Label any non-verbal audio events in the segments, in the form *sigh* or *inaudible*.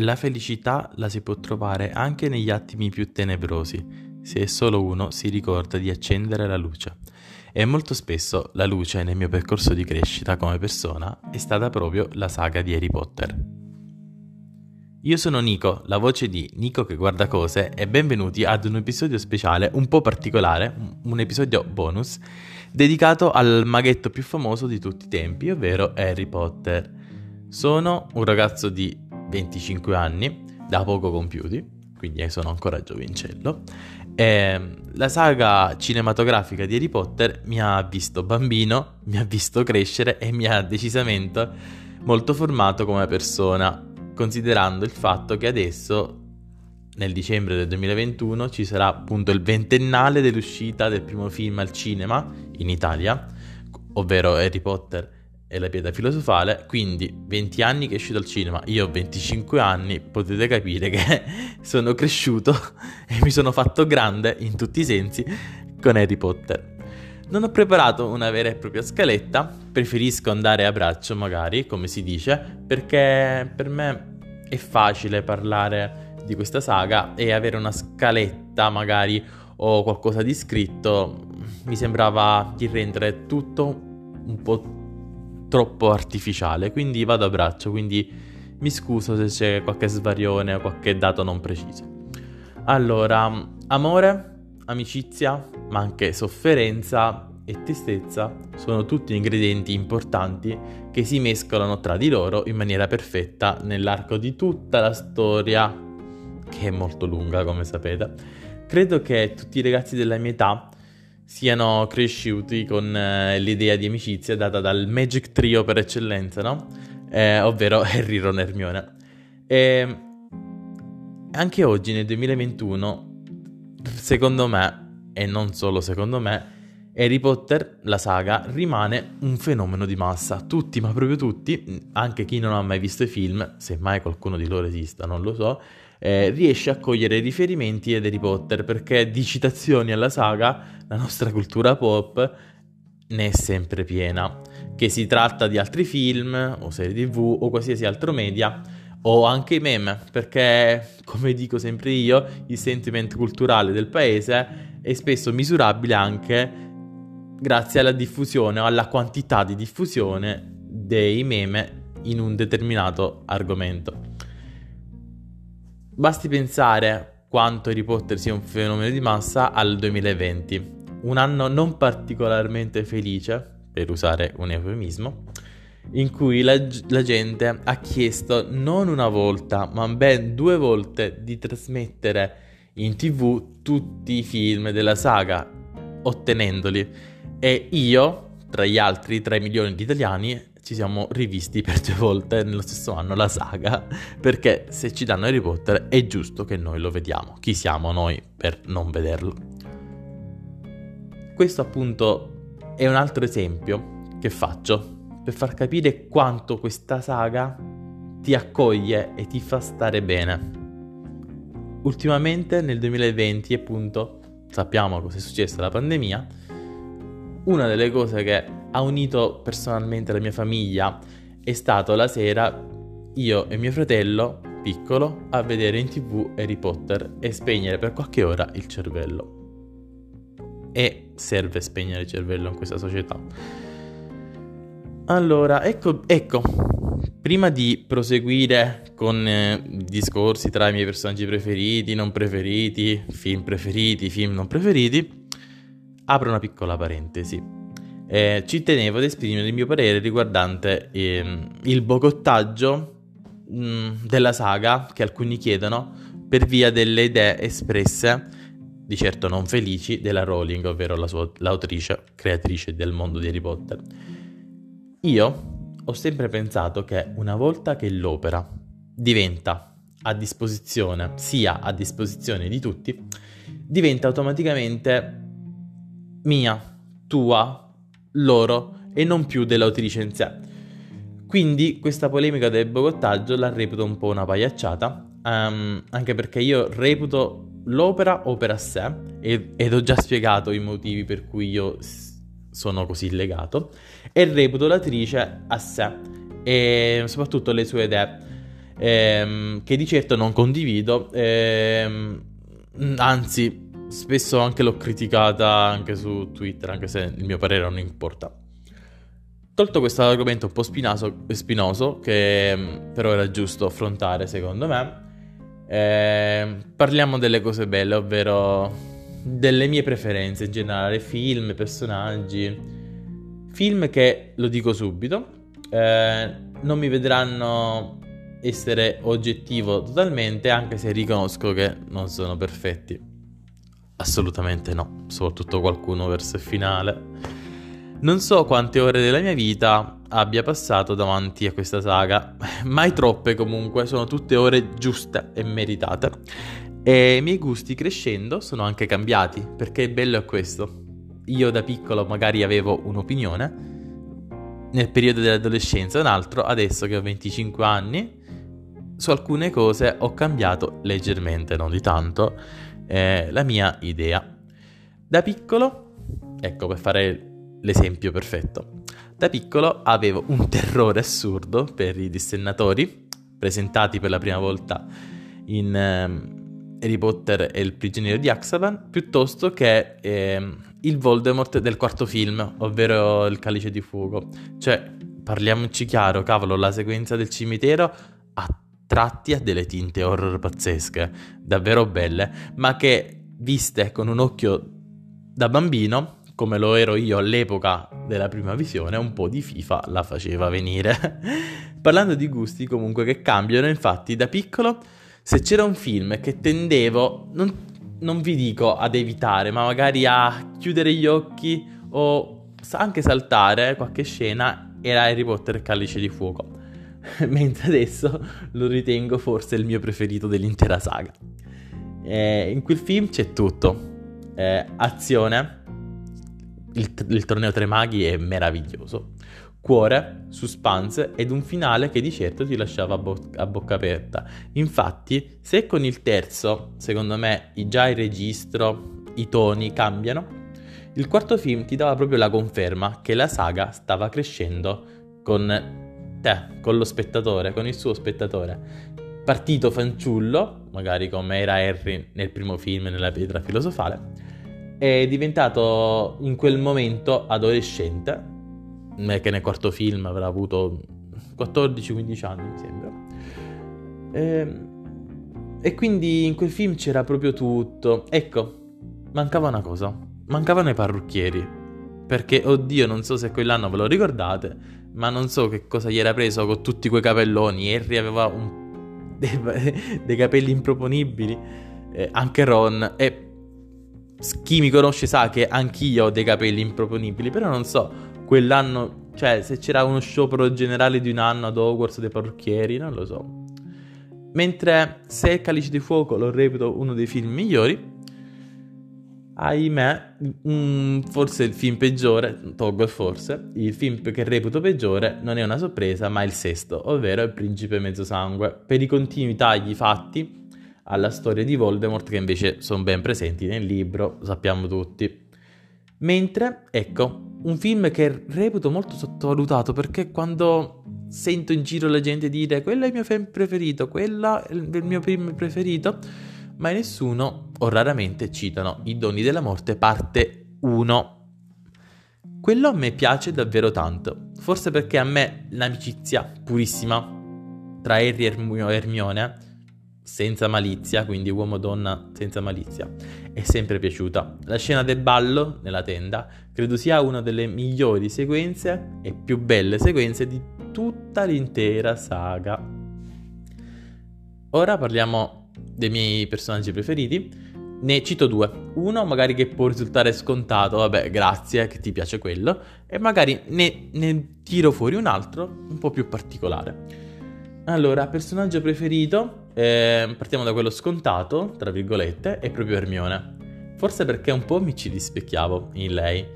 La felicità la si può trovare anche negli attimi più tenebrosi, se solo uno si ricorda di accendere la luce. E molto spesso la luce nel mio percorso di crescita come persona è stata proprio la saga di Harry Potter. Io sono Nico, la voce di Nico che guarda cose e benvenuti ad un episodio speciale un po' particolare, un episodio bonus, dedicato al maghetto più famoso di tutti i tempi, ovvero Harry Potter. Sono un ragazzo di 25 anni, da poco compiuti, quindi sono ancora giovincello, e la saga cinematografica di Harry Potter mi ha visto bambino, mi ha visto crescere e mi ha decisamente molto formato come persona, considerando il fatto che adesso, nel dicembre del 2021, ci sarà appunto il ventennale dell'uscita del primo film al cinema in Italia, ovvero Harry Potter e la pietra filosofale, quindi 20 anni che è uscito al cinema, io ho 25 anni, potete capire che *laughs* sono cresciuto e mi sono fatto grande in tutti i sensi con Harry Potter. Non ho preparato una vera e propria scaletta, preferisco andare a braccio magari, come si dice, perché per me è facile parlare di questa saga e avere una scaletta magari o qualcosa di scritto mi sembrava di rendere tutto un po' troppo artificiale, quindi vado a braccio, quindi mi scuso se c'è qualche svarione o qualche dato non preciso. Allora, amore, amicizia, ma anche sofferenza e tristezza sono tutti ingredienti importanti che si mescolano tra di loro in maniera perfetta nell'arco di tutta la storia, che è molto lunga come sapete. Credo che tutti i ragazzi della mia età siano cresciuti con eh, l'idea di amicizia data dal Magic Trio per eccellenza, no? Eh, ovvero *laughs* Harry, Ron Hermione. E anche oggi, nel 2021, secondo me, e non solo secondo me, Harry Potter, la saga, rimane un fenomeno di massa. Tutti, ma proprio tutti, anche chi non ha mai visto i film, se mai qualcuno di loro esista, non lo so, eh, riesce a cogliere riferimenti ad Harry Potter perché di citazioni alla saga la nostra cultura pop ne è sempre piena. Che si tratta di altri film o serie tv o qualsiasi altro media o anche i meme, perché come dico sempre io, il sentiment culturale del paese è spesso misurabile anche grazie alla diffusione o alla quantità di diffusione dei meme in un determinato argomento. Basti pensare quanto Harry Potter sia un fenomeno di massa al 2020, un anno non particolarmente felice, per usare un eufemismo, in cui la, la, gente ha chiesto non una volta, ma ben due volte di trasmettere in tv tutti i film della saga, ottenendoli. E io, tra gli altri 3 milioni di italiani, ci siamo rivisti per due volte nello stesso anno la saga, perché se ci danno Harry Potter è giusto che noi lo vediamo. Chi siamo noi per non vederlo? Questo appunto è un altro esempio che faccio per far capire quanto questa saga ti accoglie e ti fa stare bene. Ultimamente nel 2020 appunto sappiamo cosa è successo alla pandemia, una delle cose che ha unito personalmente la mia famiglia è stato la sera io e mio fratello piccolo a vedere in tv Harry Potter e spegnere per qualche ora il cervello. E serve spegnere il cervello in questa società. Allora, ecco, ecco, prima di proseguire con eh, discorsi tra i miei personaggi preferiti, non preferiti, film preferiti, film non preferiti, apro una piccola parentesi. Eh, ci tenevo ad esprimere il mio parere riguardante eh, il bogottaggio mh, mm, della saga che alcuni chiedono per via delle idee espresse, di certo non felici, della Rowling, ovvero la sua, l'autrice, creatrice del mondo di Harry Potter. Io ho sempre pensato che una volta che l'opera diventa a disposizione, sia a disposizione di tutti, diventa automaticamente mia, tua, loro e non più dell'autrice in sé. Quindi questa polemica del bogottaggio la reputo un po' una pagliacciata, um, anche perché io reputo l'opera opera a sé ed ho già spiegato i motivi per cui io sono così legato e reputo l'attrice a sé e soprattutto le sue idee. ehm, che di certo non condivido, ehm, anzi spesso anche l'ho criticata anche su Twitter, anche se il mio parere non importa. Tolto questo argomento un po' spinoso, spinoso che mm, però era giusto affrontare secondo me, eh, parliamo delle cose belle, ovvero delle mie preferenze in generale, film, personaggi, film che, lo dico subito, eh, non mi vedranno essere oggettivo totalmente, anche se riconosco che non sono perfetti. Assolutamente no, soprattutto qualcuno verso il finale. Non so quante ore della mia vita abbia passato davanti a questa saga, *laughs* mai troppe comunque, sono tutte ore giuste e meritate. E i miei gusti crescendo sono anche cambiati, perché il bello è questo. Io da piccolo magari avevo un'opinione, nel periodo dell'adolescenza un altro, adesso che ho 25 anni, su alcune cose ho cambiato leggermente, non di tanto, eh, la mia idea. Da piccolo, ecco per fare l'esempio perfetto. Da piccolo avevo un terrore assurdo per i dissennatori, presentati per la prima volta in um, Harry Potter e il prigioniero di Axaban, piuttosto che eh, il Voldemort del quarto film, ovvero il Calice di Fuoco. Cioè, parliamoci chiaro, cavolo, la sequenza del cimitero a tratti ha delle tinte horror pazzesche, davvero belle, ma che viste con un occhio da bambino come lo ero io all'epoca della prima visione, un po' di FIFA la faceva venire. *laughs* Parlando di gusti comunque che cambiano, infatti da piccolo se c'era un film che tendevo, non, non vi dico ad evitare, ma magari a chiudere gli occhi o anche saltare qualche scena, era Harry Potter e Calice di Fuoco. *laughs* Mentre adesso lo ritengo forse il mio preferito dell'intera saga. Eh, in quel film c'è tutto. Eh, azione, il, il torneo Tre Maghi è meraviglioso. Cuore, suspense ed un finale che di certo ti lasciava a, bo- a, bocca aperta. Infatti, se con il terzo, secondo me, già il registro, i toni cambiano, il quarto film ti dava proprio la conferma che la saga stava crescendo con te, con lo spettatore, con il suo spettatore. Partito fanciullo, magari come era Harry nel primo film, nella pietra filosofale, è diventato in quel momento adolescente, che nel quarto film avrà avuto 14-15 anni, mi sembra. E, ehm, e quindi in quel film c'era proprio tutto. Ecco, mancava una cosa, mancavano i parrucchieri. Perché, oddio, non so se quell'anno ve lo ricordate, ma non so che cosa gli era preso con tutti quei capelloni. Harry aveva un... *laughs* dei, dei capelli improponibili, eh, anche Ron, e chi mi conosce sa che anch'io ho dei capelli improponibili, però non so, quell'anno, cioè se c'era uno sciopero generale di un anno ad Hogwarts dei parrucchieri, non lo so. Mentre se Calice di Fuoco lo reputo uno dei film migliori, ahimè, mm, forse il film peggiore, tolgo forse, il film che reputo peggiore non è una sorpresa, ma il sesto, ovvero Il Principe Mezzosangue, per i continui tagli fatti alla storia di Voldemort che invece sono ben presenti nel libro, sappiamo tutti. Mentre, ecco, un film che reputo molto sottovalutato perché quando sento in giro la gente dire quello è il mio film preferito, quello è il mio film preferito, ma nessuno o raramente citano I doni della morte parte 1. Quello a me piace davvero tanto, forse perché a me l'amicizia purissima tra Harry e Hermione senza malizia, quindi uomo-donna senza malizia, è sempre piaciuta. La scena del ballo nella tenda credo sia una delle migliori sequenze e più belle sequenze di tutta l'intera saga. Ora parliamo dei miei personaggi preferiti. Ne cito due. Uno magari che può risultare scontato, vabbè, grazie che ti piace quello, e magari ne, ne tiro fuori un altro un po' più particolare. Allora, personaggio preferito eh, partiamo da quello scontato, tra virgolette, è proprio Hermione. Forse perché un po' mi ci rispecchiavo in lei,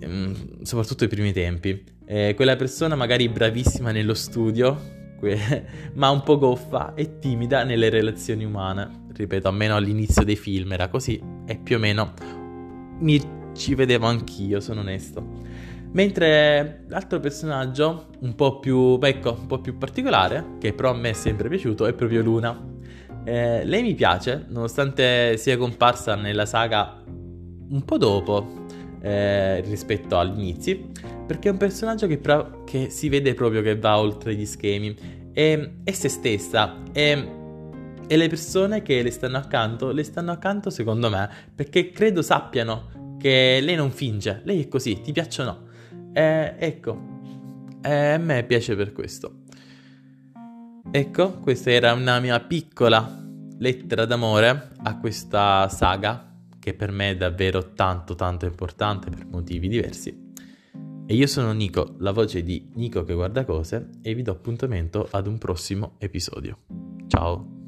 ehm, soprattutto ai primi tempi. Eh, quella persona magari bravissima nello studio, que- *laughs* ma un po' goffa e timida nelle relazioni umane. Ripeto, almeno all'inizio dei film era così e più o meno mi ci vedevo anch'io, sono onesto. Mentre l'altro personaggio, un po' più, ecco, un po' più particolare, che però a me è sempre piaciuto, è proprio Luna. Eh, lei mi piace, nonostante sia comparsa nella saga un po' dopo eh, rispetto agli inizi, perché è un personaggio che, pra- che, si vede proprio che va oltre gli schemi, è, è se stessa, è, e le persone che le stanno accanto, le stanno accanto secondo me, perché credo sappiano che lei non finge, lei è così, ti piacciono. Eh, ecco, eh, a me piace per questo. Ecco, questa era una mia piccola lettera d'amore a questa saga che per me è davvero tanto tanto importante per motivi diversi. E io sono Nico, la voce di Nico che guarda cose e vi do appuntamento ad un prossimo episodio. Ciao!